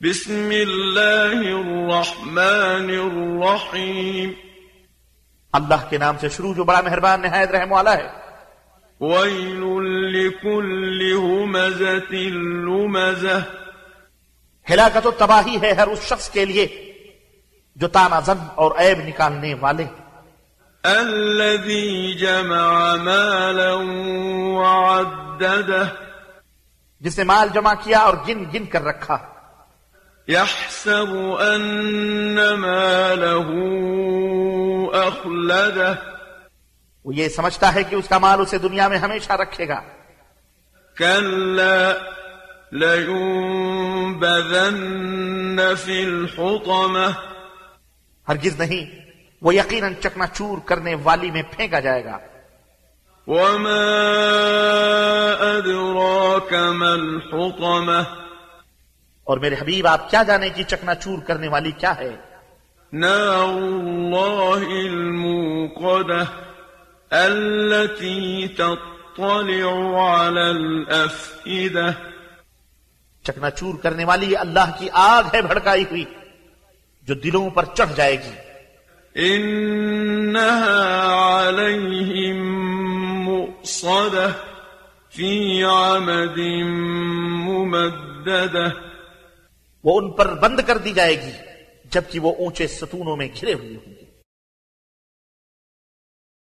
بسم الله الرحمن الرحيم اللہ کے نام سے شروع جو بڑا مہربان نہایت رحم والا ہے۔ ويل لكل همزة لمزة ہلاکت و تباہی ہے ہر اس شخص کے لیے جو تانا زن اور عیب نکالنے والے الذي جمع مالا وعدده جس نے مال جمع کیا اور گن گن کر رکھا۔ يحسب أن ماله أخلده. وہ یہ سمجھتا ہے کہ اس کا مال اسے دنیا میں ہمیشہ رکھے گا۔ كلا لينبذن في الحطمة. ہرگز نہیں وہ یقیناً چکنا چور کرنے والی میں پھینکا جائے گا۔ وما أدراك ما الحطمة؟ اور میرے حبیب آپ کیا جانے کی چکنا چور کرنے والی کیا ہے؟ نار الله الموقدة التي تطلع على الأفئدة چکنا چور کرنے والی اللہ کی آگ ہے بھڑکائی ہوئی جو دلوں پر چڑھ جائے گی۔ إنها عليهم مؤصدة في عمد ممددة وہ ان پر بند کر دی جائے گی، جبکہ وہ اونچے ستونوں میں گھرے ہوئے ہوں۔